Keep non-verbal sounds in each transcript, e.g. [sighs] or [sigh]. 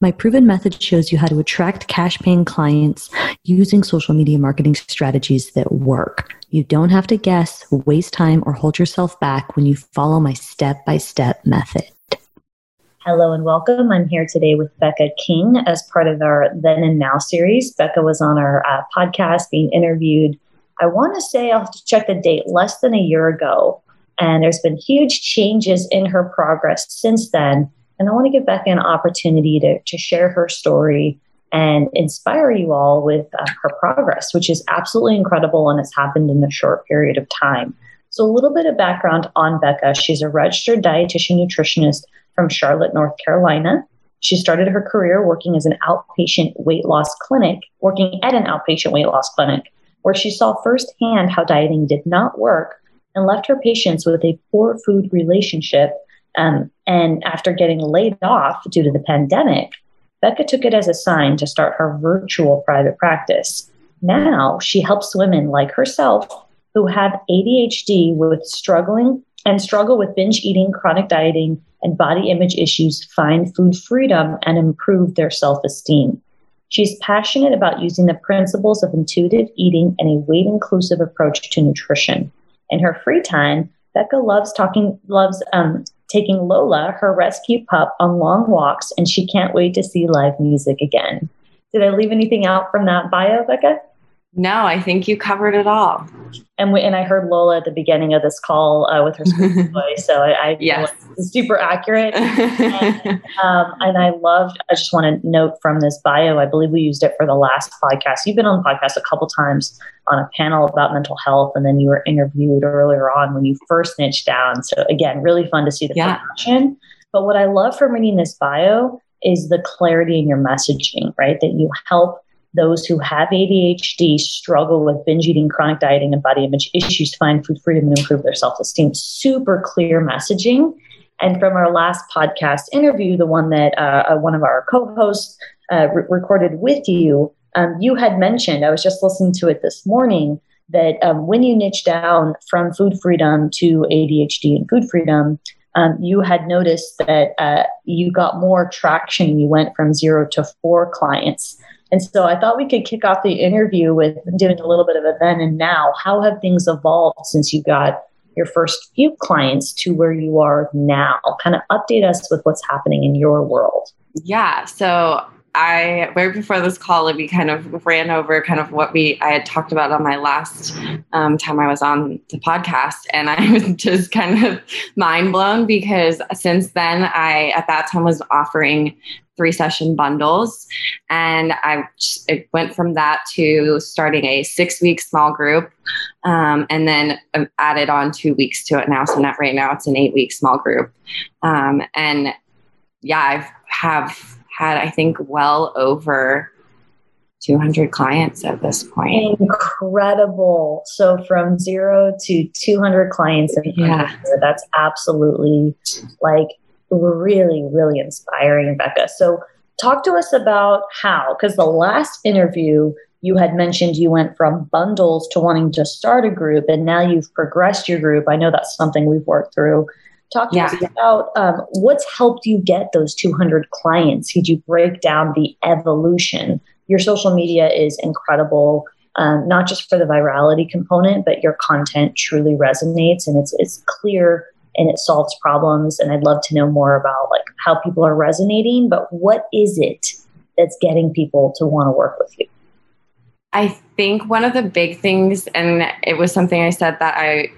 My proven method shows you how to attract cash paying clients using social media marketing strategies that work. You don't have to guess, waste time, or hold yourself back when you follow my step by step method. Hello and welcome. I'm here today with Becca King as part of our Then and Now series. Becca was on our uh, podcast being interviewed. I want to say, I'll have to check the date, less than a year ago. And there's been huge changes in her progress since then. And I want to give Becca an opportunity to, to share her story and inspire you all with uh, her progress, which is absolutely incredible and it's happened in a short period of time. So, a little bit of background on Becca. She's a registered dietitian nutritionist from Charlotte, North Carolina. She started her career working as an outpatient weight loss clinic, working at an outpatient weight loss clinic, where she saw firsthand how dieting did not work and left her patients with a poor food relationship. Um, and after getting laid off due to the pandemic, Becca took it as a sign to start her virtual private practice. Now she helps women like herself who have ADHD with struggling and struggle with binge eating, chronic dieting, and body image issues find food freedom and improve their self esteem. She's passionate about using the principles of intuitive eating and a weight inclusive approach to nutrition. In her free time, Becca loves talking, loves um, taking Lola, her rescue pup, on long walks, and she can't wait to see live music again. Did I leave anything out from that bio, Becca? No, I think you covered it all. And we, and I heard Lola at the beginning of this call uh, with her voice, [laughs] so I, I yes. super accurate. [laughs] and, um, and I loved. I just want to note from this bio. I believe we used it for the last podcast. You've been on the podcast a couple times on a panel about mental health, and then you were interviewed earlier on when you first niched down. So again, really fun to see the yeah. progression. But what I love from reading this bio is the clarity in your messaging, right? That you help those who have ADHD struggle with binge eating, chronic dieting, and body image issues to find food freedom and improve their self esteem. Super clear messaging. And from our last podcast interview, the one that uh, uh, one of our co hosts uh, re- recorded with you, um, you had mentioned, I was just listening to it this morning, that um, when you niche down from food freedom to ADHD and food freedom, um, you had noticed that uh, you got more traction. You went from zero to four clients. And so I thought we could kick off the interview with doing a little bit of a then and now. How have things evolved since you got your first few clients to where you are now? Kind of update us with what's happening in your world. Yeah. So I right before this call, we kind of ran over kind of what we I had talked about on my last um, time I was on the podcast, and I was [laughs] just kind of mind blown because since then I at that time was offering three session bundles. And I it went from that to starting a six week small group um, and then um, added on two weeks to it now. So not right now, it's an eight week small group. Um, and yeah, I've have had, I think, well over 200 clients at this point. Incredible. So from zero to 200 clients in yeah. Year, that's absolutely like really, really inspiring, Becca. So, talk to us about how, because the last interview you had mentioned you went from bundles to wanting to start a group, and now you've progressed your group. I know that's something we've worked through. Talk to yeah. us about um, what's helped you get those 200 clients. Could you break down the evolution? Your social media is incredible. Um, not just for the virality component, but your content truly resonates and it's it's clear and it solves problems. And I'd love to know more about like how people are resonating, but what is it that's getting people to want to work with you? I think one of the big things, and it was something I said that I,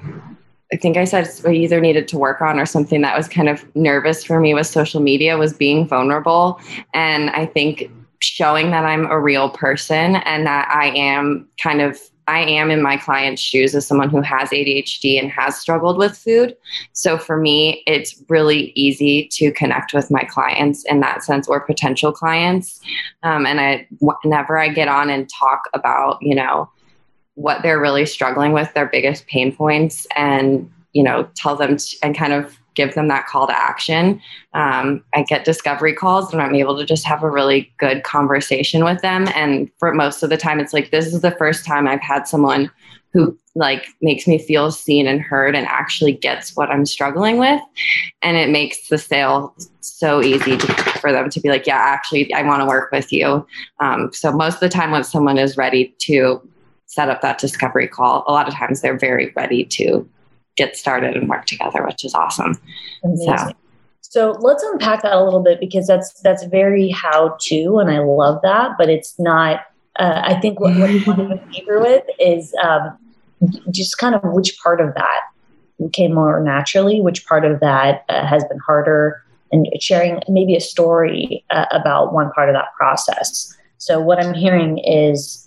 I think I said I either needed to work on or something that was kind of nervous for me with social media was being vulnerable. And I think showing that I'm a real person and that I am kind of I am in my client's shoes as someone who has ADHD and has struggled with food. So for me, it's really easy to connect with my clients in that sense or potential clients. Um, and I, whenever I get on and talk about, you know, what they're really struggling with, their biggest pain points, and, you know, tell them to, and kind of give them that call to action. Um, I get discovery calls and I'm able to just have a really good conversation with them. And for most of the time, it's like this is the first time I've had someone who like makes me feel seen and heard and actually gets what I'm struggling with. And it makes the sale so easy to, for them to be like, yeah, actually, I want to work with you. Um, so most of the time, when someone is ready to set up that discovery call, a lot of times they're very ready to get started and work together, which is awesome. Amazing. So. So let's unpack that a little bit because that's that's very how to, and I love that. But it's not. Uh, I think what, what you want to go [laughs] deeper with is um, just kind of which part of that came more naturally, which part of that uh, has been harder, and sharing maybe a story uh, about one part of that process. So what I'm hearing is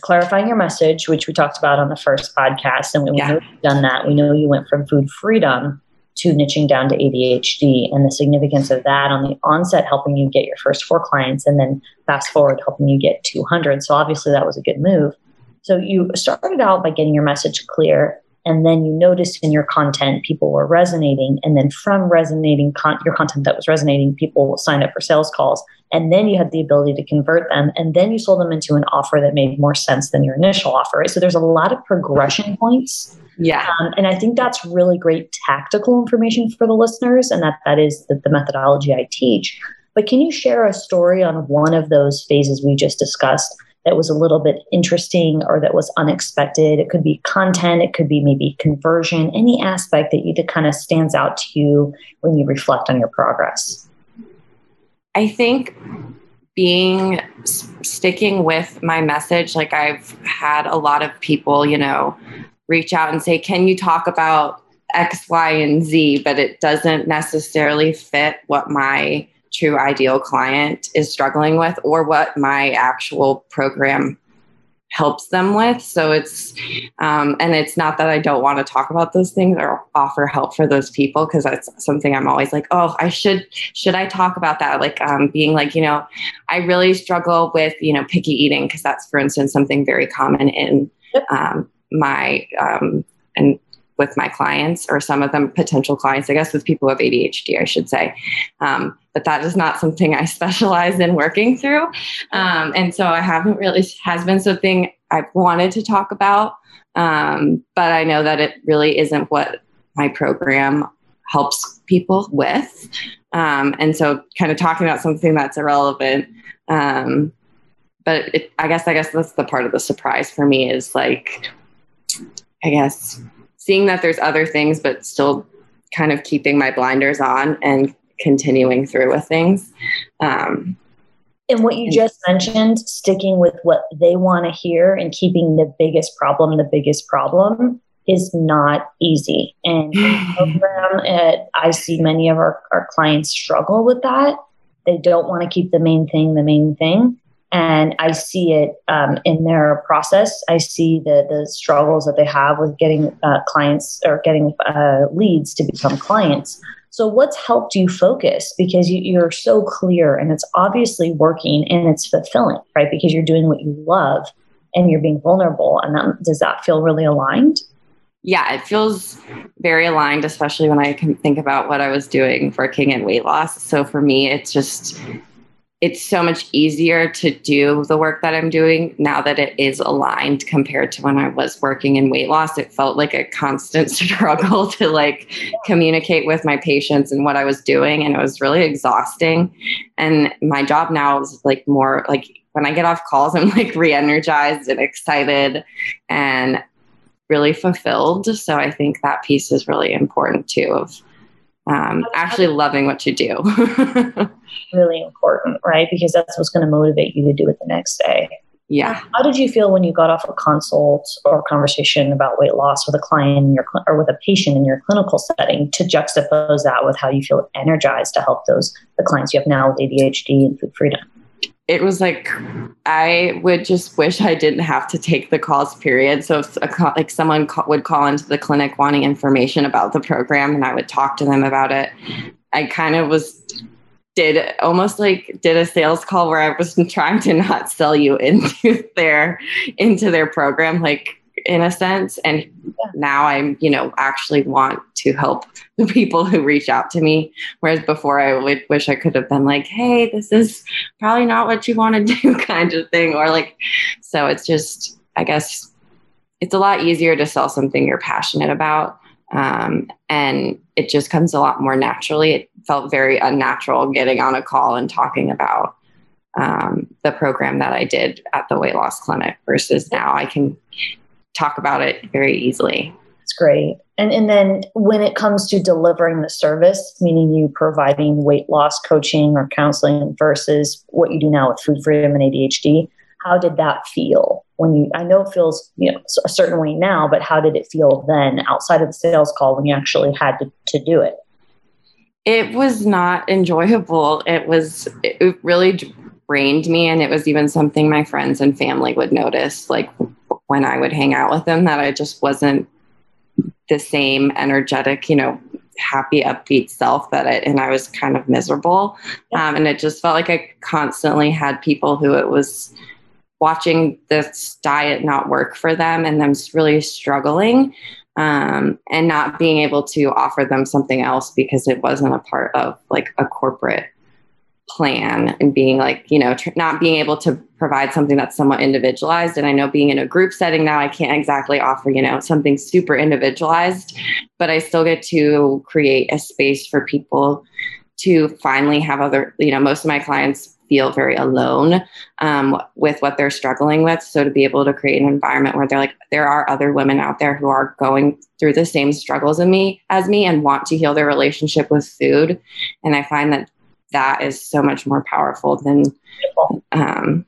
clarifying your message, which we talked about on the first podcast, and we yeah. know you've done that. We know you went from food freedom to niching down to ADHD and the significance of that on the onset, helping you get your first four clients, and then fast forward, helping you get 200. So obviously, that was a good move. So you started out by getting your message clear, and then you noticed in your content people were resonating and then from resonating con- your content that was resonating people signed up for sales calls and then you had the ability to convert them and then you sold them into an offer that made more sense than your initial offer right? So there's a lot of progression points. Yeah. Um, and i think that's really great tactical information for the listeners and that that is the, the methodology i teach. But can you share a story on one of those phases we just discussed that was a little bit interesting or that was unexpected. It could be content, it could be maybe conversion, any aspect that that kind of stands out to you when you reflect on your progress. I think being sticking with my message like I've had a lot of people, you know, reach out and say, "Can you talk about X, Y, and Z?" but it doesn't necessarily fit what my true ideal client is struggling with or what my actual program helps them with. So it's um, and it's not that i don't want to talk about those things or offer help for those people because that's something i'm always like oh i should should i talk about that? Like um, being like you know i really struggle with you know picky eating because that's for instance something very common in um, my um, and with my clients or some of them potential clients, I guess with people with ADHD, I should say. Um, but that is not something I [laughs] specialize in working through. Um, and so I haven't really, has been something I've wanted to talk about. Um, but I know that it really isn't what my program helps people with. Um, and so kind of talking about something that's irrelevant. Um, but it, I guess, I guess that's the part of the surprise for me is like, I guess seeing that there's other things, but still kind of keeping my blinders on and continuing through with things. Um, and what you just mentioned, sticking with what they want to hear and keeping the biggest problem the biggest problem is not easy. And [sighs] program, it, I see many of our, our clients struggle with that. They don't want to keep the main thing the main thing and I see it um, in their process. I see the the struggles that they have with getting uh, clients or getting uh, leads to become clients. So, what's helped you focus? Because you, are so clear and it's obviously working and it's fulfilling, right? Because you're doing what you love and you're being vulnerable. And that, does that feel really aligned? Yeah, it feels very aligned, especially when I can think about what I was doing for King and weight loss. So, for me, it's just it's so much easier to do the work that I'm doing now that it is aligned compared to when I was working in weight loss. It felt like a constant [laughs] struggle to like communicate with my patients and what I was doing. And it was really exhausting. And my job now is like more like when I get off calls, I'm like re energized and excited and really fulfilled. So I think that piece is really important too of um, actually loving what you do. [laughs] really important, right? Because that's what's going to motivate you to do it the next day. Yeah. How did you feel when you got off a consult or a conversation about weight loss with a client in your or with a patient in your clinical setting to juxtapose that with how you feel energized to help those the clients you have now with ADHD and food freedom? It was like I would just wish I didn't have to take the calls. Period. So if a, like someone would call into the clinic wanting information about the program, and I would talk to them about it, I kind of was did almost like did a sales call where I was [laughs] trying to not sell you into their into their program, like in a sense. And now I'm, you know, actually want to help [laughs] the people who reach out to me. Whereas before I would wish I could have been like, hey, this is probably not what you want to [laughs] do, kind of thing. Or like, so it's just, I guess it's a lot easier to sell something you're passionate about. Um, and it just comes a lot more naturally. It felt very unnatural getting on a call and talking about um, the program that I did at the weight loss clinic versus now I can talk about it very easily. That's great. And and then when it comes to delivering the service, meaning you providing weight loss coaching or counseling versus what you do now with food freedom and ADHD, how did that feel when you I know it feels, you know, a certain way now, but how did it feel then outside of the sales call when you actually had to, to do it? It was not enjoyable. It was it really drained me and it was even something my friends and family would notice like when I would hang out with them that I just wasn't the same energetic, you know, happy, upbeat self that it, and I was kind of miserable. Um, and it just felt like I constantly had people who it was watching this diet not work for them and them really struggling um, and not being able to offer them something else because it wasn't a part of like a corporate plan and being like you know tr- not being able to provide something that's somewhat individualized. And i know being in a group setting now i can't exactly offer you know something super individualized but i still get to create a space for people to finally have other you know most of my clients feel very alone um, with what they're struggling with. So to be able to create an environment where they're like there are other women out there who are going through the same struggles as me as me and want to heal their relationship with food. And i find that that is so much more powerful than um,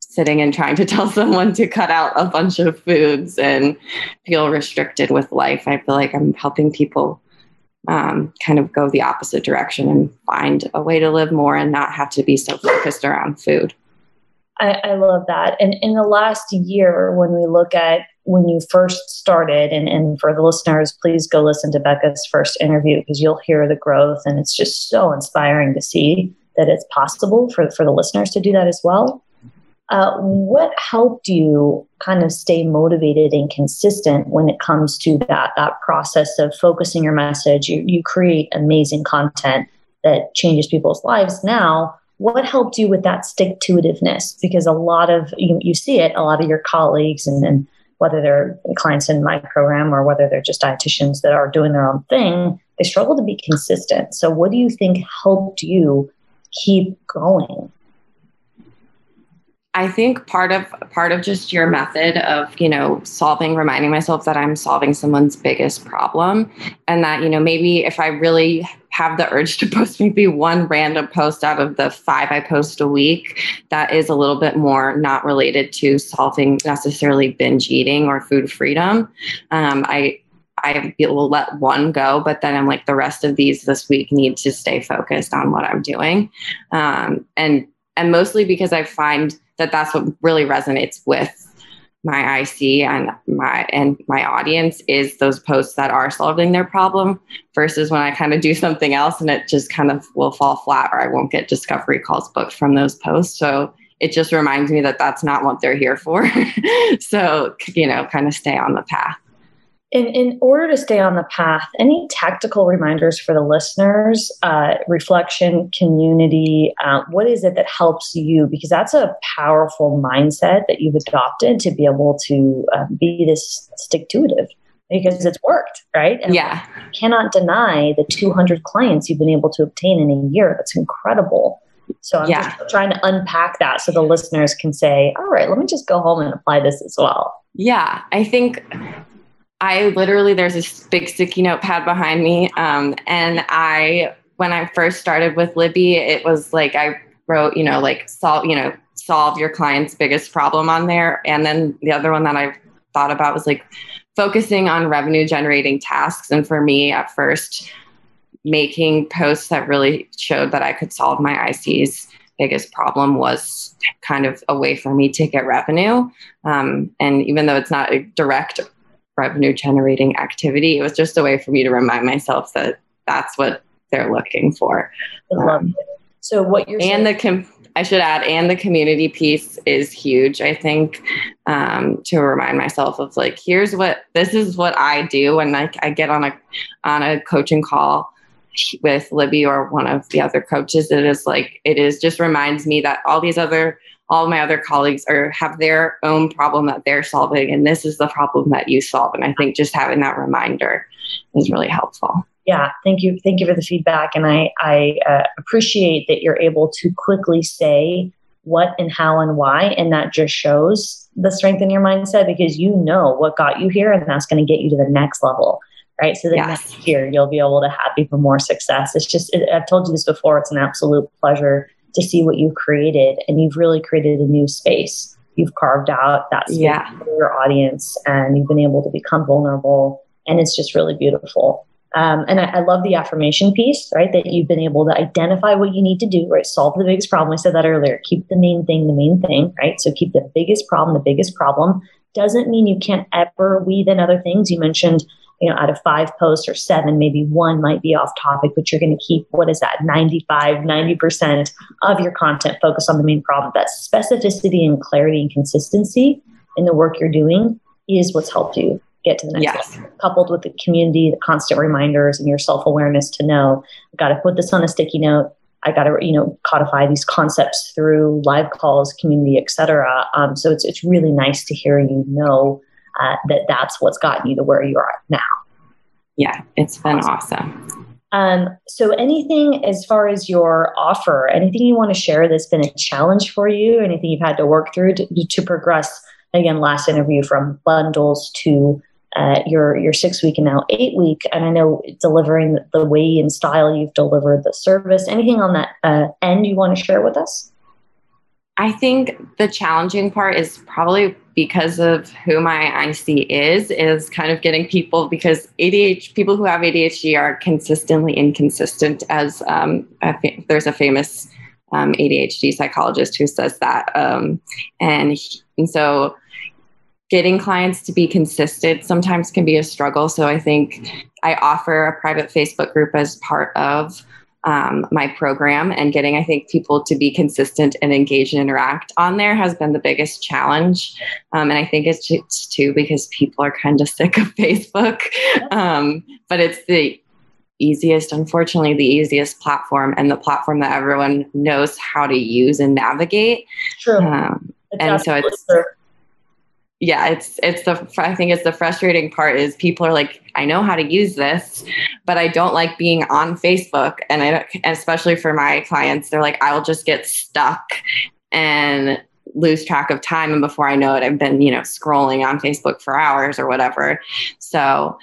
sitting and trying to tell [laughs] someone to cut out a bunch of foods and feel restricted with life. I feel like I'm helping people um, kind of go the opposite direction and find a way to live more and not have to be so focused around food. I, I love that. And in the last year, when we look at when you first started, and, and for the listeners, please go listen to Becca's first interview because you'll hear the growth. And it's just so inspiring to see that it's possible for, for the listeners to do that as well. Uh, what helped you kind of stay motivated and consistent when it comes to that that process of focusing your message? You, you create amazing content that changes people's lives now. What helped you with that stick to itiveness? Because a lot of you, you see it, a lot of your colleagues and, and whether they're clients in my program or whether they're just dietitians that are doing their own thing, they struggle to be consistent. So, what do you think helped you keep going? I think part of part of just your method of you know solving, reminding myself that I'm solving someone's biggest problem, and that you know maybe if I really have the urge to post maybe one random post out of the five I post a week that is a little bit more not related to solving necessarily binge eating or food freedom. Um, I I will let one go, but then I'm like the rest of these this week need to stay focused on what I'm doing, um, and and mostly because I find that that's what really resonates with my IC and my and my audience is those posts that are solving their problem versus when I kind of do something else and it just kind of will fall flat or I won't get discovery calls booked from those posts. So it just reminds me that that's not what they're here for. [laughs] so, you know, kind of stay on the path. In, in order to stay on the path, any tactical reminders for the listeners, uh, reflection, community, uh, what is it that helps you? Because that's a powerful mindset that you've adopted to be able to uh, be this stick to it because it's worked, right? And yeah. cannot deny the 200 clients you've been able to obtain in a year. That's incredible. So I'm yeah. just trying to unpack that so the listeners can say, all right, let me just go home and apply this as well. Yeah, I think I literally there's this big sticky notepad behind me, um, and I when I first started with Libby, it was like I wrote, you know, like solve, you know, solve your client's biggest problem on there, and then the other one that I thought about was like focusing on revenue generating tasks. And for me, at first, making posts that really showed that I could solve my ICs biggest problem was kind of a way for me to get revenue. Um, and even though it's not a direct revenue generating activity, it was just a way for me to remind myself that that's what they're looking for. Um, so what you're and saying- the com- I should add, and the community piece is huge. I think um, to remind myself of like, here's what this is what I do when I, I get on a on a coaching call with Libby or one of the other coaches. It is like it is just reminds me that all these other all my other colleagues are have their own problem that they're solving, and this is the problem that you solve. And I think just having that reminder is really helpful yeah thank you thank you for the feedback and i i uh, appreciate that you're able to quickly say what and how and why and that just shows the strength in your mindset because you know what got you here and that's going to get you to the next level right so the yes. next year you'll be able to have even more success it's just it, i've told you this before it's an absolute pleasure to see what you've created and you've really created a new space you've carved out that space yeah. for your audience and you've been able to become vulnerable and it's just really beautiful um, and I, I, love the affirmation piece, right? That you've been able to identify what you need to do, right? Solve the biggest problem. I said that earlier. Keep the main thing the main thing, right? So keep the biggest problem the biggest problem. Doesn't mean you can't ever weave in other things. You mentioned, you know, out of five posts or seven, maybe one might be off topic, but you're going to keep, what is that, 95, 90% of your content focused on the main problem. That specificity and clarity and consistency in the work you're doing is what's helped you get to the next yes. level. Coupled with the community, the constant reminders, and your self awareness to know, I've got to put this on a sticky note. I got to, you know, codify these concepts through live calls, community, etc. Um, so it's it's really nice to hear you know uh, that that's what's gotten you to where you are now. Yeah, it's been awesome. awesome. Um, so, anything as far as your offer, anything you want to share that's been a challenge for you, anything you've had to work through to, to progress? Again, last interview from bundles to uh, your your six week and now eight week. And I know delivering the way and style you've delivered the service. Anything on that uh, end you want to share with us? I think the challenging part is probably because of who my IC is, is kind of getting people because ADHD people who have ADHD are consistently inconsistent. As um, a fa- there's a famous um, ADHD psychologist who says that, um, and he, and so getting clients to be consistent sometimes can be a struggle. So I think I offer a private Facebook group as part of um, my program and getting i think people to be consistent and engage and interact on there has been the biggest challenge. Um, and i think it's, it's too because people are kind of sick of [laughs] facebook. Um, but it's the easiest unfortunately the easiest platform and the platform that everyone knows how to use and navigate. True. Um, and so it's true yeah it's it's the i think it's the frustrating part is people are like i know how to use this but i don't like being on facebook. And i especially for my clients they're like i'll just get stuck and lose track of time. And before i know it i've been you know scrolling on facebook for hours or whatever. So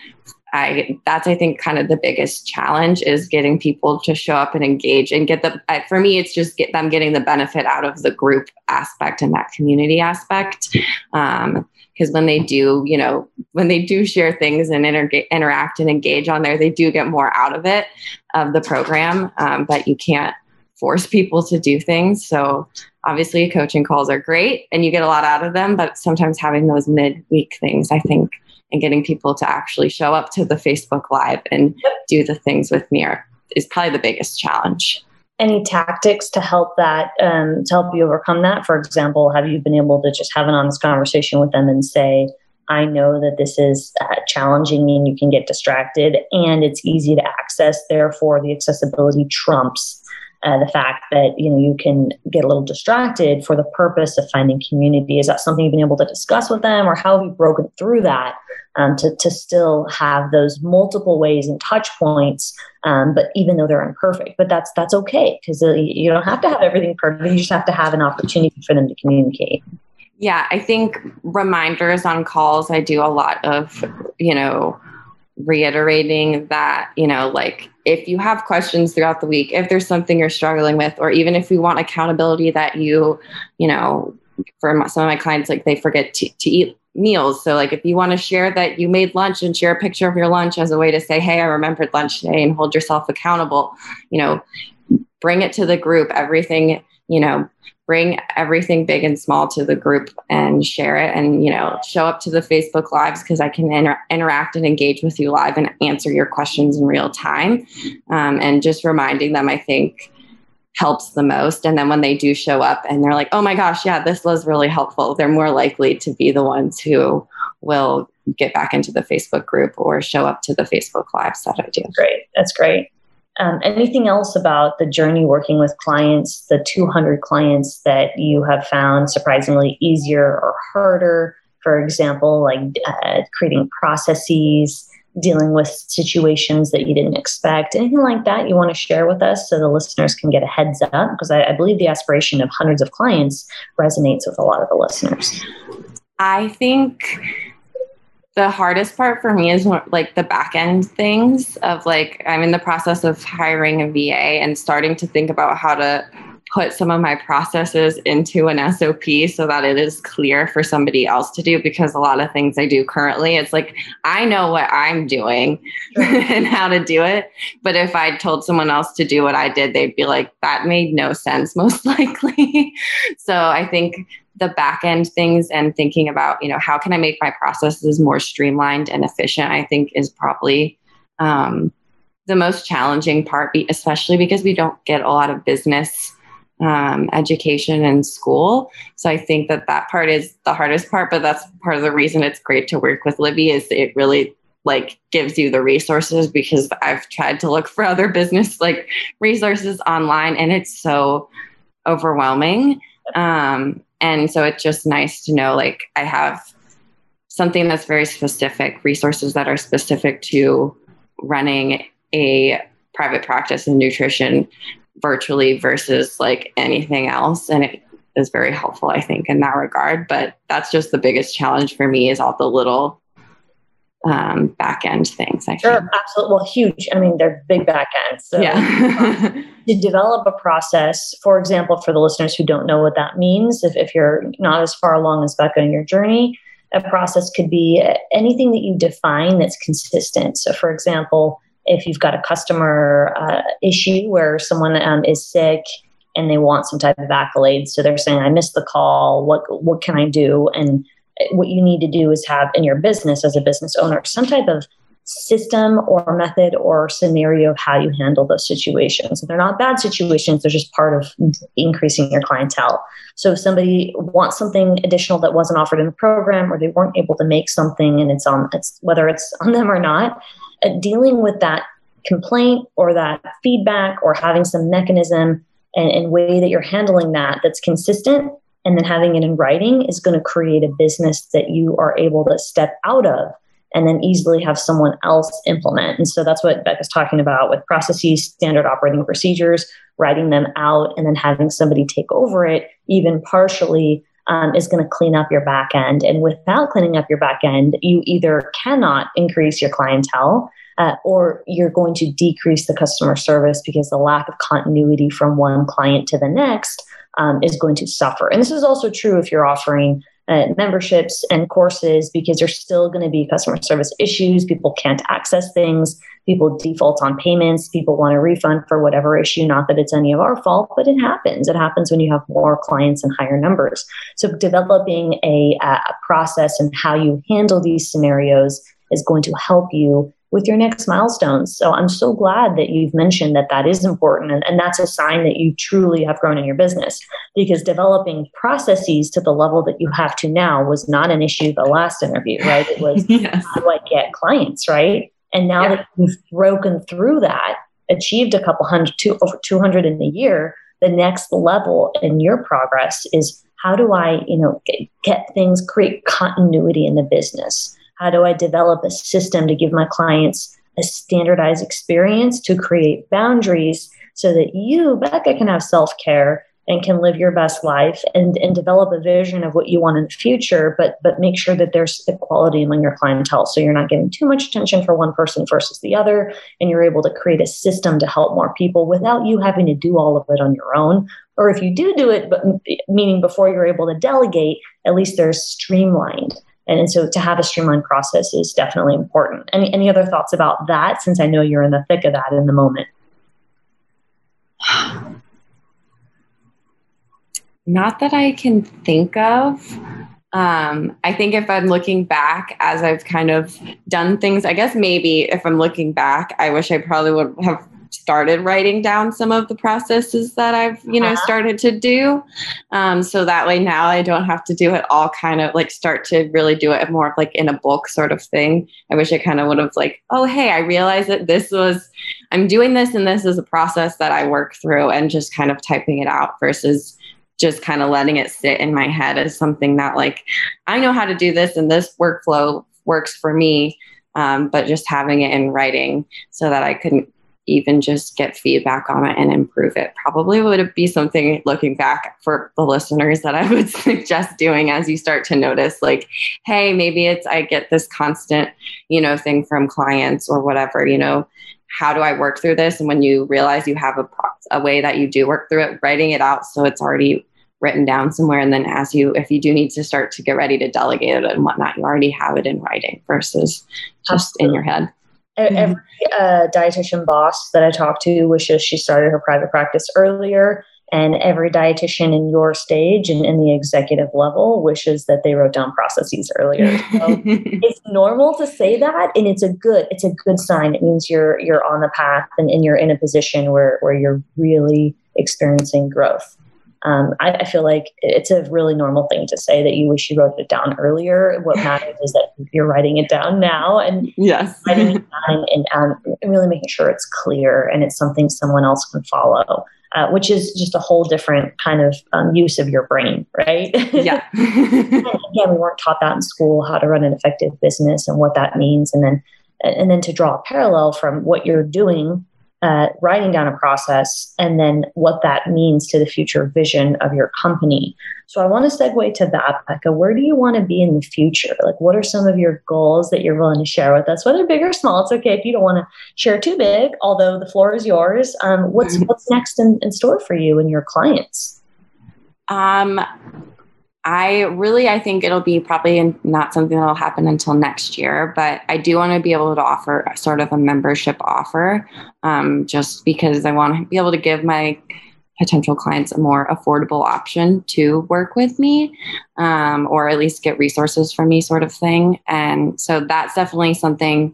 I that's I think kind of the biggest challenge is getting people to show up and engage and get the for me it's just get them getting the benefit out of the group aspect and that community aspect. Um, because when they do you know when they do share things and inter- interact and engage on there they do get more out of it of the program. Um, but you can't force people to do things. So obviously coaching calls are great and you get a lot out of them but sometimes having those mid-week things i think and getting people to actually show up to the Facebook Live and do the things with me are, is probably the biggest challenge. Any tactics to help that, um, to help you overcome that? For example, have you been able to just have an honest conversation with them and say, I know that this is uh, challenging and you can get distracted and it's easy to access. Therefore, the accessibility trumps uh, the fact that you know you can get a little distracted for the purpose of finding community. Is that something you've been able to discuss with them, or how have you broken through that um, to to still have those multiple ways and touch points? Um, but even though they're imperfect, but that's that's okay because uh, you don't have to have everything perfect. You just have to have an opportunity for them to communicate. Yeah, I think reminders on calls. I do a lot of you know reiterating that you know like if you have questions throughout the week if there's something you're struggling with or even if we want accountability that you you know for some of my clients like they forget to, to eat meals. So like if you want to share that you made lunch and share a picture of your lunch as a way to say hey i remembered lunch today and hold yourself accountable you know bring it to the group everything you know, bring everything big and small to the group and share it and, you know, show up to the Facebook lives because I can inter- interact and engage with you live and answer your questions in real time. Um, and just reminding them, I think, helps the most. And then when they do show up and they're like, oh my gosh, yeah, this was really helpful, they're more likely to be the ones who will get back into the Facebook group or show up to the Facebook lives that I do. Great. That's great. Um, anything else about the journey working with clients, the 200 clients that you have found surprisingly easier or harder? For example, like uh, creating processes, dealing with situations that you didn't expect, anything like that you want to share with us so the listeners can get a heads up? Because I, I believe the aspiration of hundreds of clients resonates with a lot of the listeners. I think the hardest part for me is like the back end things of like I'm in the process of hiring a VA and starting to think about how to put some of my processes into an SOP so that it is clear for somebody else to do because a lot of things I do currently it's like I know what I'm doing [laughs] and how to do it. But if I told someone else to do what I did they'd be like that made no sense [laughs] most likely. So I think the back end things and thinking about you know how can i make my processes more streamlined and efficient i think is probably um, the most challenging part especially because we don't get a lot of business um, education in school. So i think that that part is the hardest part but that's part of the reason it's great to work with libby is it really like gives you the resources because i've tried to look for other business like resources online and it's so overwhelming. Um, and so it's just nice to know like I have something that's very specific, resources that are specific to running a private practice in nutrition virtually versus like anything else. And it is very helpful, I think, in that regard. But that's just the biggest challenge for me is all the little um, back end things. I sure, absolutely. Well, huge. I mean, they're big back ends. So yeah. [laughs] to develop a process, for example, for the listeners who don't know what that means, if, if you're not as far along as Becca in your journey, a process could be anything that you define that's consistent. So, for example, if you've got a customer uh, issue where someone um, is sick and they want some type of accolade, so they're saying, "I missed the call. What what can I do?" and what you need to do is have in your business as a business owner some type of system or method or scenario of how you handle those situations. They're not bad situations, they're just part of increasing your clientele. So if somebody wants something additional that wasn't offered in the program or they weren't able to make something and it's on it's whether it's [laughs] on them or not, uh, dealing with that complaint or that feedback or having some mechanism and, and way that you're handling that that's consistent and then having it in writing is going to create a business that you are able to step out of and then easily have someone else implement. And so that's what Becca's talking about with processes, standard operating procedures, writing them out, and then having somebody take over it, even partially, um, is going to clean up your back end. And without cleaning up your back end, you either cannot increase your clientele. Uh, or you're going to decrease the customer service because the lack of continuity from one client to the next um, is going to suffer. And this is also true if you're offering uh, memberships and courses because there's still going to be customer service issues. People can't access things. People default on payments. People want a refund for whatever issue. Not that it's any of our fault, but it happens. It happens when you have more clients and higher numbers. So developing a, a process and how you handle these scenarios is going to help you with your next milestones. So I'm so glad that you've mentioned that that is important. And, and that's a sign that you truly have grown in your business because developing processes to the level that you have to now was not an issue the last interview, right? It was [laughs] yes. how do I get clients, right? And now yeah. that you've broken through that, achieved a couple hundred, two, over 200 in a year, the next level in your progress is how do I, you know, get, get things, create continuity in the business? How do I develop a system to give my clients a standardized experience to create boundaries so that you, Becca, can have self care and can live your best life and, and develop a vision of what you want in the future, but but make sure that there's equality among your clientele. So you're not getting too much attention for one person versus the other, and you're able to create a system to help more people without you having to do all of it on your own. Or if you do do it, but meaning before you're able to delegate, at least they're streamlined. And, so to have a streamlined process is definitely important. Any, any other thoughts about that since I know you're in the thick of that in the moment? not that I can think of. Um, I think if I'm looking back as I've kind of done things, I guess maybe if I'm looking back, I wish I probably would have started writing down some of the processes that I've, you know, uh-huh. started to do. Um, so that way now I don't have to do it all kind of like start to really do it more of like in a book sort of thing. I wish I kind of would have like, oh, hey, I realized that this was, I'm doing this and this is a process that I work through and just kind of typing it out versus just kind of letting it sit in my head as something that like I know how to do this and this workflow works for me. Um, but just having it in writing so that I couldn't even just get feedback on it and improve it probably would be something looking back for the listeners that I [laughs] would suggest doing as you start to notice like hey maybe it's I get this constant you know thing from clients or whatever you know how do I work through this? And when you realize you have a, a way that you do work through it, writing it out so it's already written down somewhere. And then as you, if you do need to start to get ready to delegate it and whatnot, you already have it in writing versus just Absolutely. in your head. Every uh, dietitian boss that I talk to wishes she started her private practice earlier and every dietitian in your stage and in the executive level wishes that they wrote down processes earlier. So [laughs] it's normal to say that, and it's a good it's a good sign. It means you're you're on the path and, and you're in a position where where you're really experiencing growth. Um, I, I, feel like it's a really normal thing to say that you wish you wrote it down earlier. What matters is that you're writing it down now and yes. [laughs] writing it down and, um, really making sure it's clear and it's something someone else can follow uh, which is just a whole different kind of um, use of your brain, right? Yeah. [laughs] again, we weren't taught that in school how to run an effective business and what that means, and then and then to draw a parallel from what you're doing uh, writing down a process and then what that means to the future vision of your company. So I want to segue to that, Becca. Where do you want to be in the future? Like, what are some of your goals that you're willing to share with us, whether big or small? It's okay if you don't want to share too big, although the floor is yours. Um, what's mm-hmm. what's next in, in store for you and your clients? Um, I really, I think it'll be probably not something that'll happen until next year, but I do want to be able to offer sort of a membership offer, um, just because I want to be able to give my potential clients a more affordable option to work with me, um, or at least get resources from me, sort of thing. And so that's definitely something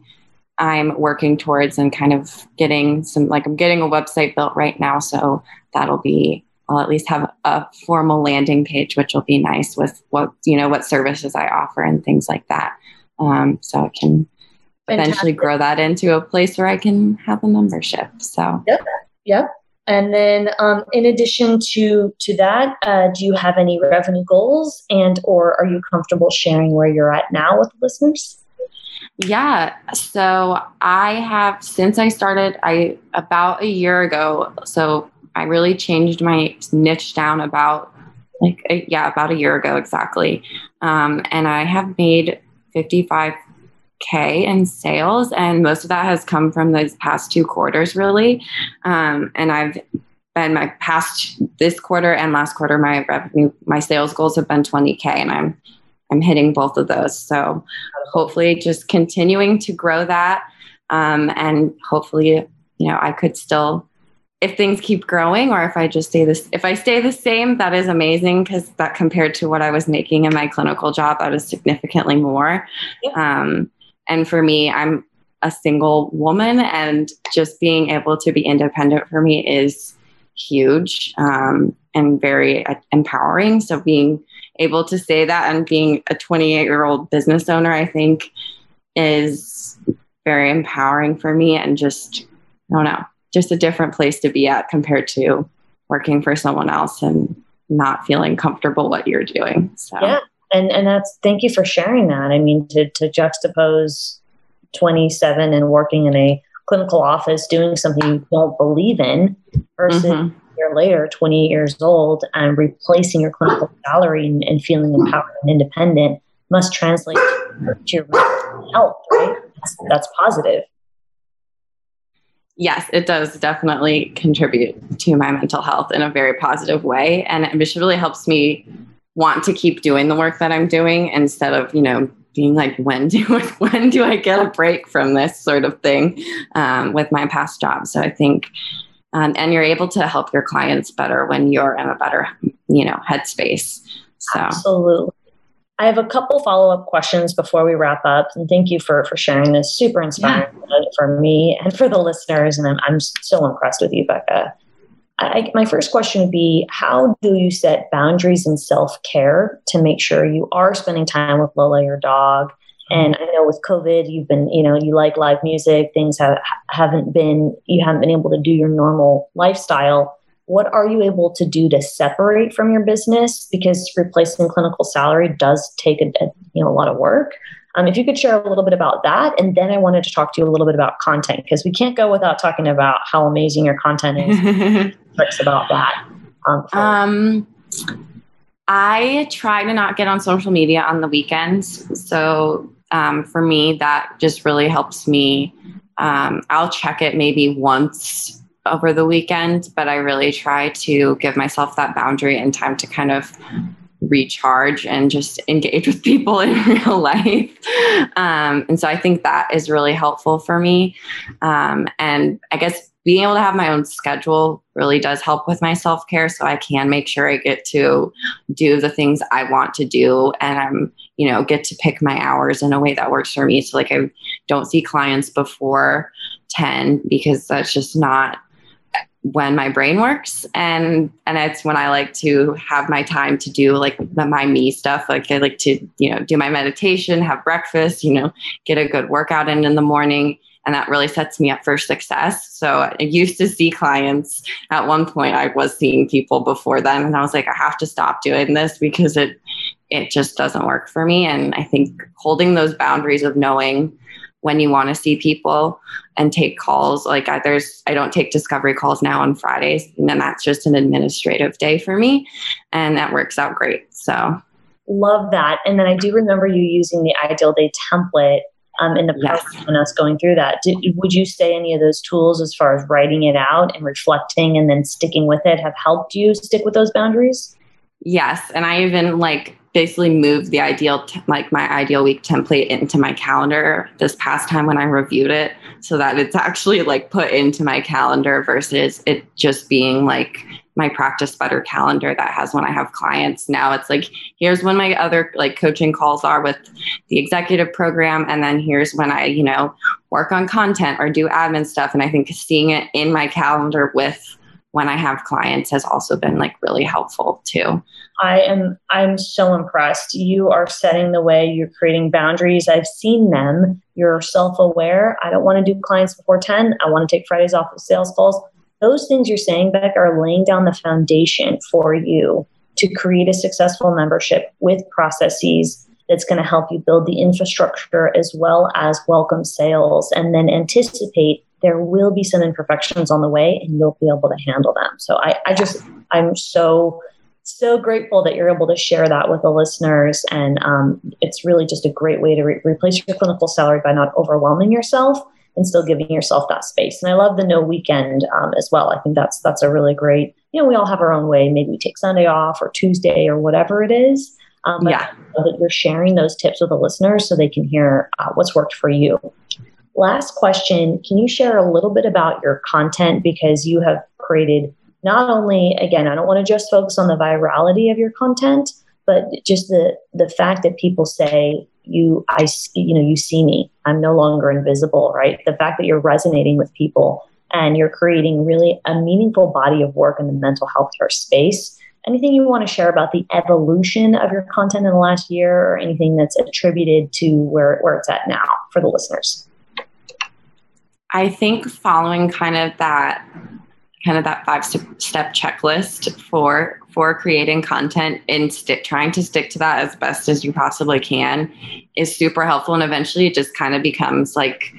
I'm working towards and kind of getting some, like I'm getting a website built right now, so that'll be I'll at least have a formal landing page, which will be nice with what you know what services I offer and things like that. Um, so I can eventually grow that into a place where I can have a membership. So yep, yep. And then, um, in addition to to that, uh, do you have any revenue goals, and or are you comfortable sharing where you're at now with the listeners? Yeah. So I have since I started I about a year ago. So I really changed my niche down about like a, yeah about a year ago exactly, um, and I have made 55k in sales, and most of that has come from those past two quarters really, um, and I've been my past this quarter and last quarter my revenue my sales goals have been 20k and i'm i'm hitting both of those. So hopefully just continuing to grow that um, and hopefully you know i could still if things keep growing or if I just stay this if I stay the same, that is amazing because that compared to what I was making in my clinical job, that is significantly more. Um, and for me, I'm a single woman and just being able to be independent for me is huge um, and very uh, empowering. So being able to say that and being a 28 year old business owner, I think is very empowering for me and just, I don't know, just a different place to be at compared to working for someone else and not feeling comfortable what you're doing. So yeah, and and that's thank you for sharing that. I mean, to to juxtapose 27 and working in a clinical office doing something you don't believe in versus mm-hmm. a year later 28 years old and replacing your clinical salary and, and feeling empowered and independent must translate to your health right that's, that's positive yes, it does definitely contribute to my mental health in a very positive way. And it just really helps me want to keep doing the work that I'm doing instead of, you know, being like, when do [laughs] when do I get a break from this sort of thing um, with my past job? So I think um, and you're able to help your clients better when you're in a better you know headspace so absolutely I have a couple follow up questions before we wrap up, and thank you for for sharing this. Super inspiring yeah. for me and for the listeners, and I'm I'm so impressed with you, Becca. I, my first question would be: How do you set boundaries and self care to make sure you are spending time with Lola, your dog? And I know with COVID, you've been, you know, you like live music. Things have haven't been, you haven't been able to do your normal lifestyle what are you able to do to separate from your business? Because replacing clinical salary does take a, a you know a lot of work. Um, if you could share a little bit about that and then i wanted to talk to you a little bit about content because we can't go without talking about how amazing your content is. [laughs] Tricks about that um, um, i try to not get on social media on the weekends. So um, for me that just really helps me um, i'll check it maybe once over the weekend, but I really try to give myself that boundary and time to kind of recharge and just engage [laughs] with people in real life. Um, and so I think that is really helpful for me. Um, and I guess being able to have my own schedule really does help with my self care. So I can make sure I get to do the things I want to do and I'm, you know, get to pick my hours in a way that works for me. So, like, I don't see clients before 10 because that's just not when my brain works. And and it's when i like to have my time to do like the, my me stuff. Like i like to you know do my meditation have breakfast you know get a good workout in in the morning. And that really sets me up for success. So i used to see clients. At one point i was seeing people before then and i was like i have to stop doing this because it it just doesn't work for me. And i think holding those boundaries of knowing when you want to see people and take calls. Like I, there's, I don't take discovery calls now on Fridays, and then that's just an administrative day for me, and that works out great. So love that. And then I do remember you using the ideal day template um, in the process yes. when us going through that. Did, would you say any of those tools, as far as writing it out and reflecting and then sticking with it, have helped you stick with those boundaries? Yes, and I even like basically moved the ideal like my ideal week template into my calendar this past time when I reviewed it so that it's actually like put into my calendar versus it just being like my practice better calendar that has when I have clients. Now it's like here's when my other like coaching calls are with the executive program and then here's when I, you know, work on content or do admin stuff and I think seeing it in my calendar with when I have clients has also been like really helpful too. I am I'm so impressed. You are setting the way, you're creating boundaries. I've seen them. You're self-aware. I don't want to do clients before 10. I want to take Fridays off of sales calls. Those things you're saying, Beck, are laying down the foundation for you to create a successful membership with processes that's going to help you build the infrastructure as well as welcome sales and then anticipate there will be some imperfections on the way and you'll be able to handle them. So I, I just, I'm so, so grateful that you're able to share that with the listeners. And um, it's really just a great way to re- replace your clinical salary by not overwhelming yourself and still giving yourself that space. And I love the no weekend um, as well. I think that's, that's a really great, you know, we all have our own way. Maybe we take Sunday off or Tuesday or whatever it is. Um, but yeah. that you're sharing those tips with the listeners so they can hear uh, what's worked for you. Last question Can you share a little bit about your content? Because you have created not only, again, I don't want to just focus on the virality of your content, but just the, the fact that people say, you i you know you see me. I'm no longer invisible right? The fact that you're resonating with people and you're creating really a meaningful body of work in the mental health care space. Anything you want to share about the evolution of your content in the last year or anything that's attributed to where, where it's at now for the listeners I think following kind of that kind of that five step checklist for for creating content and stick trying to stick to that as best as you possibly can is super helpful. And eventually it just kind of becomes like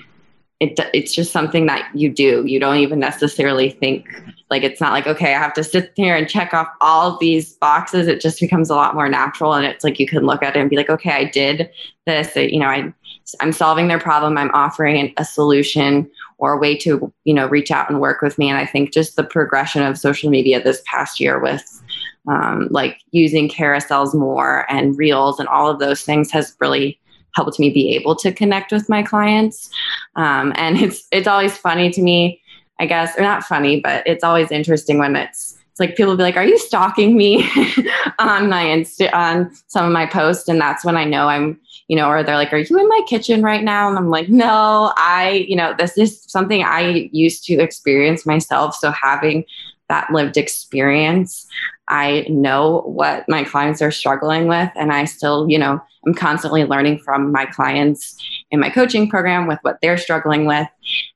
it, it's just something that you do. You don't even necessarily think like it's not like okay i have to sit here and check off all these boxes. It just becomes a lot more natural. And it's like you can look at it and be like okay i did this. You know i i'm solving their problem. I'm offering a solution or a way to you know reach out and work with me. And i think just the progression of social media this past year with um, like using carousels more and reels and all of those things has really helped me be able to connect with my clients. Um, and [laughs] it's it's always funny to me I guess, or not funny, but it's always interesting when it's it's like people be like, "Are you stalking me [laughs] on my Insta on some of my posts?" And that's when I know I'm, you know, or they're like, "Are you in my kitchen right now?" And I'm like, "No, I, you know, this is something I used to experience myself." So having that lived experience, I know what my clients are struggling with, and I still, you know, I'm constantly learning from my clients in my coaching program with what they're struggling with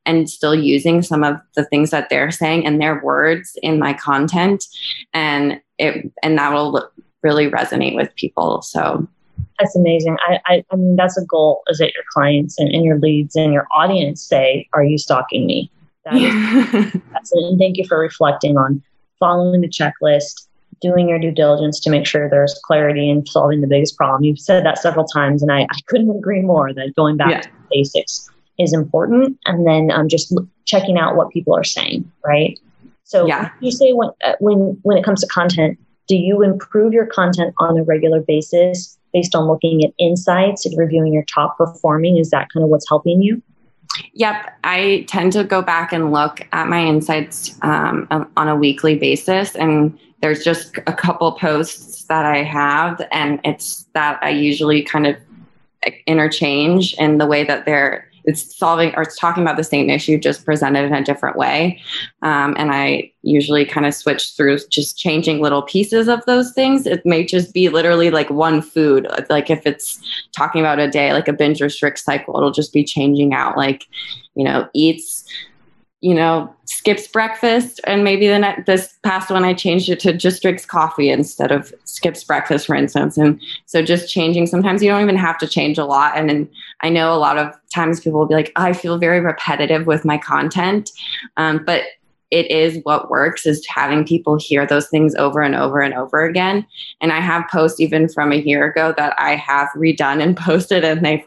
and still using some of the things that they're saying and their words in my content. And it and that will really resonate with people. So that's amazing. I, I, I mean that's a goal is that your clients and, and your leads and your audience say are you stalking me? That is, [laughs] that's it. and thank you for reflecting on following the checklist doing your due diligence to make sure there's clarity in solving the biggest problem. You've said that several times, and I, I couldn't agree more that going back yeah. to basics is important. And then um, just checking out what people are saying, right? So yeah. you say when, uh, when, when it comes to content, do you improve your content on a regular basis based on looking at insights and reviewing your top performing? Is that kind of what's helping you? Yep, I tend to go back and look at my insights um, on a weekly basis, and there's just a couple posts that I have, and it's that I usually kind of interchange in the way that they're it's solving or it's talking about the same issue just presented in a different way. Um, and i usually kind of switch through just changing little pieces of those things. It may just be literally like one food. Like if it's talking about a day like a binge restrict cycle it'll just be changing out like you know eats you know, skips breakfast, and maybe the this past one I changed it to just drinks coffee instead of skips breakfast, for instance. And so just changing. Sometimes you don't even have to change a lot. And, I know a lot of times people will be like, I feel very repetitive with my content, um, but it is what works is having people hear those things over and over and over again and i have posts even from a year ago that i have redone and [laughs] posted and they've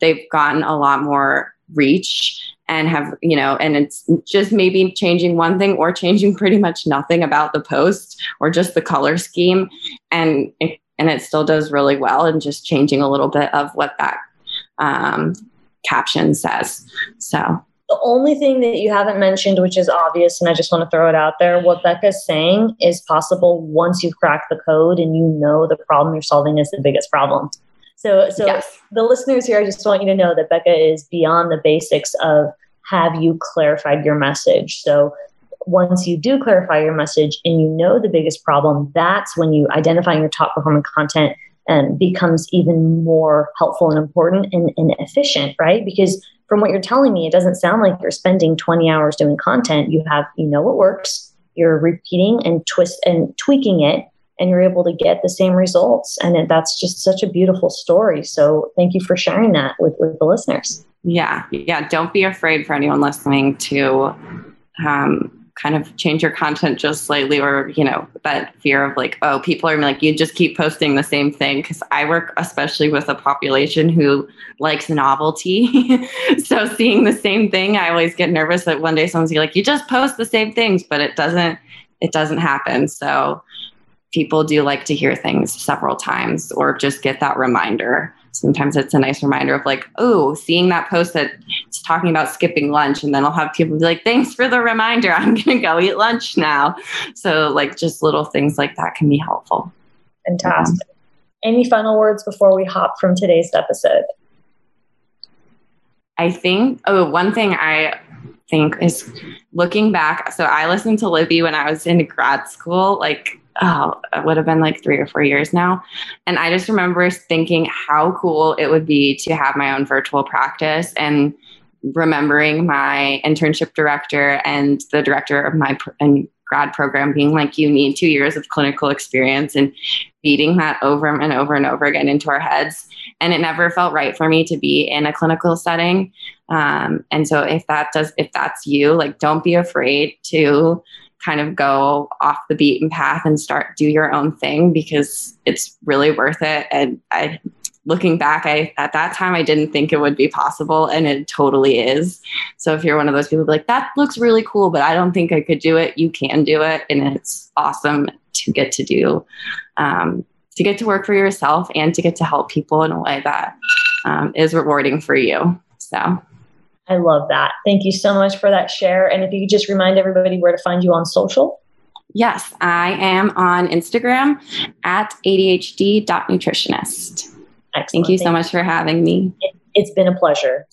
they've gotten a lot more reach and have you know and it's just maybe changing one thing or changing pretty much nothing about the post or just the color scheme. And it, and it still does really well and just changing a little bit of what that um, caption says. So. The only thing that you haven't mentioned which is obvious and i just want to throw it out there what becca's saying is possible once you've cracked the code and you know the problem you're solving is the biggest problem so, so yes. the listeners here, I just want you to know that Becca is beyond the basics of have you clarified your message. So, once you do clarify your message and you know the biggest problem, that's when you identifying your top performing content and becomes even more helpful and important and, and efficient, right? Because from what you're telling me, it doesn't sound like you're spending 20 hours doing content. You have, you know what works, you're repeating and twist and tweaking it and you're able to get the same results. And that's just such a beautiful story. So thank you for sharing that with, with the listeners. Yeah. Yeah. Don't be afraid for anyone listening to um, kind of change your content just slightly or, you know, that fear of like, oh, people are like, you just keep posting the same thing. Cause I work especially with a population who likes novelty. [laughs] so seeing the same thing, I always get nervous that one day someone's like, you just post the same things, but it doesn't, it doesn't happen. So people do like to hear things several times or just get that reminder. Sometimes it's a nice reminder of like, oh, seeing that post that's talking about skipping lunch, and then I'll have people be like, thanks for the reminder. [laughs] I'm gonna go eat lunch now. So like just little things like that can be helpful. Fantastic. Any final words before we hop from today's episode? I think oh one thing I think is looking back. So I listened to Libby when I was in grad school, like oh, it would have been like three or four years now. And I just remember thinking how cool it would be to have my own virtual practice and remembering my internship director and the director of my pr- and grad program being like, you need two years of clinical experience and beating that over and over and over again into our heads. And it never felt right for me to be in a clinical setting. Um, and so if that does, if that's you, like, don't be afraid to kind of go off the beaten path and start do your own thing because it's really worth it. And I, looking back, I at that time I didn't think it would be possible, and it totally is. So if you're one of those people like that looks really cool, but I don't think I could do it, you can do it, and it's awesome to get to do. Um, to get to work for yourself and to get to help people in a way that um, is rewarding for you. So I love that. Thank you so much for that share. And if you could just remind everybody where to find you on social. Yes, I am on Instagram at ADHD.nutritionist. Excellent. Thank you so much for having me. It's been a pleasure.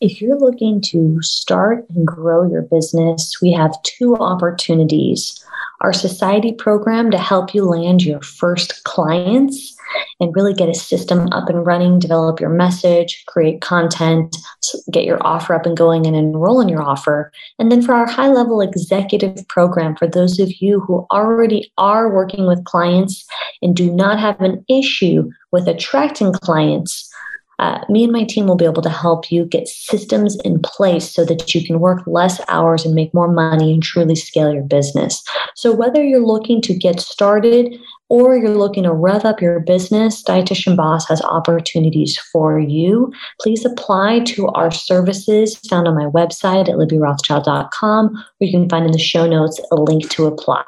If you're looking to start and grow your business, we have two opportunities. Our society program to help you land your first clients and really get a system up and running, develop your message, create content, get your offer up and going, and enroll in your offer. And then for our high level executive program, for those of you who already are working with clients and do not have an issue with attracting clients, uh, me and my team will be able to help you get systems in place so that you can work less hours and make more money and truly scale your business. So, whether you're looking to get started or you're looking to rev up your business, Dietitian Boss has opportunities for you. Please apply to our services found on my website at libbyrothschild.com, or you can find in the show notes a link to apply.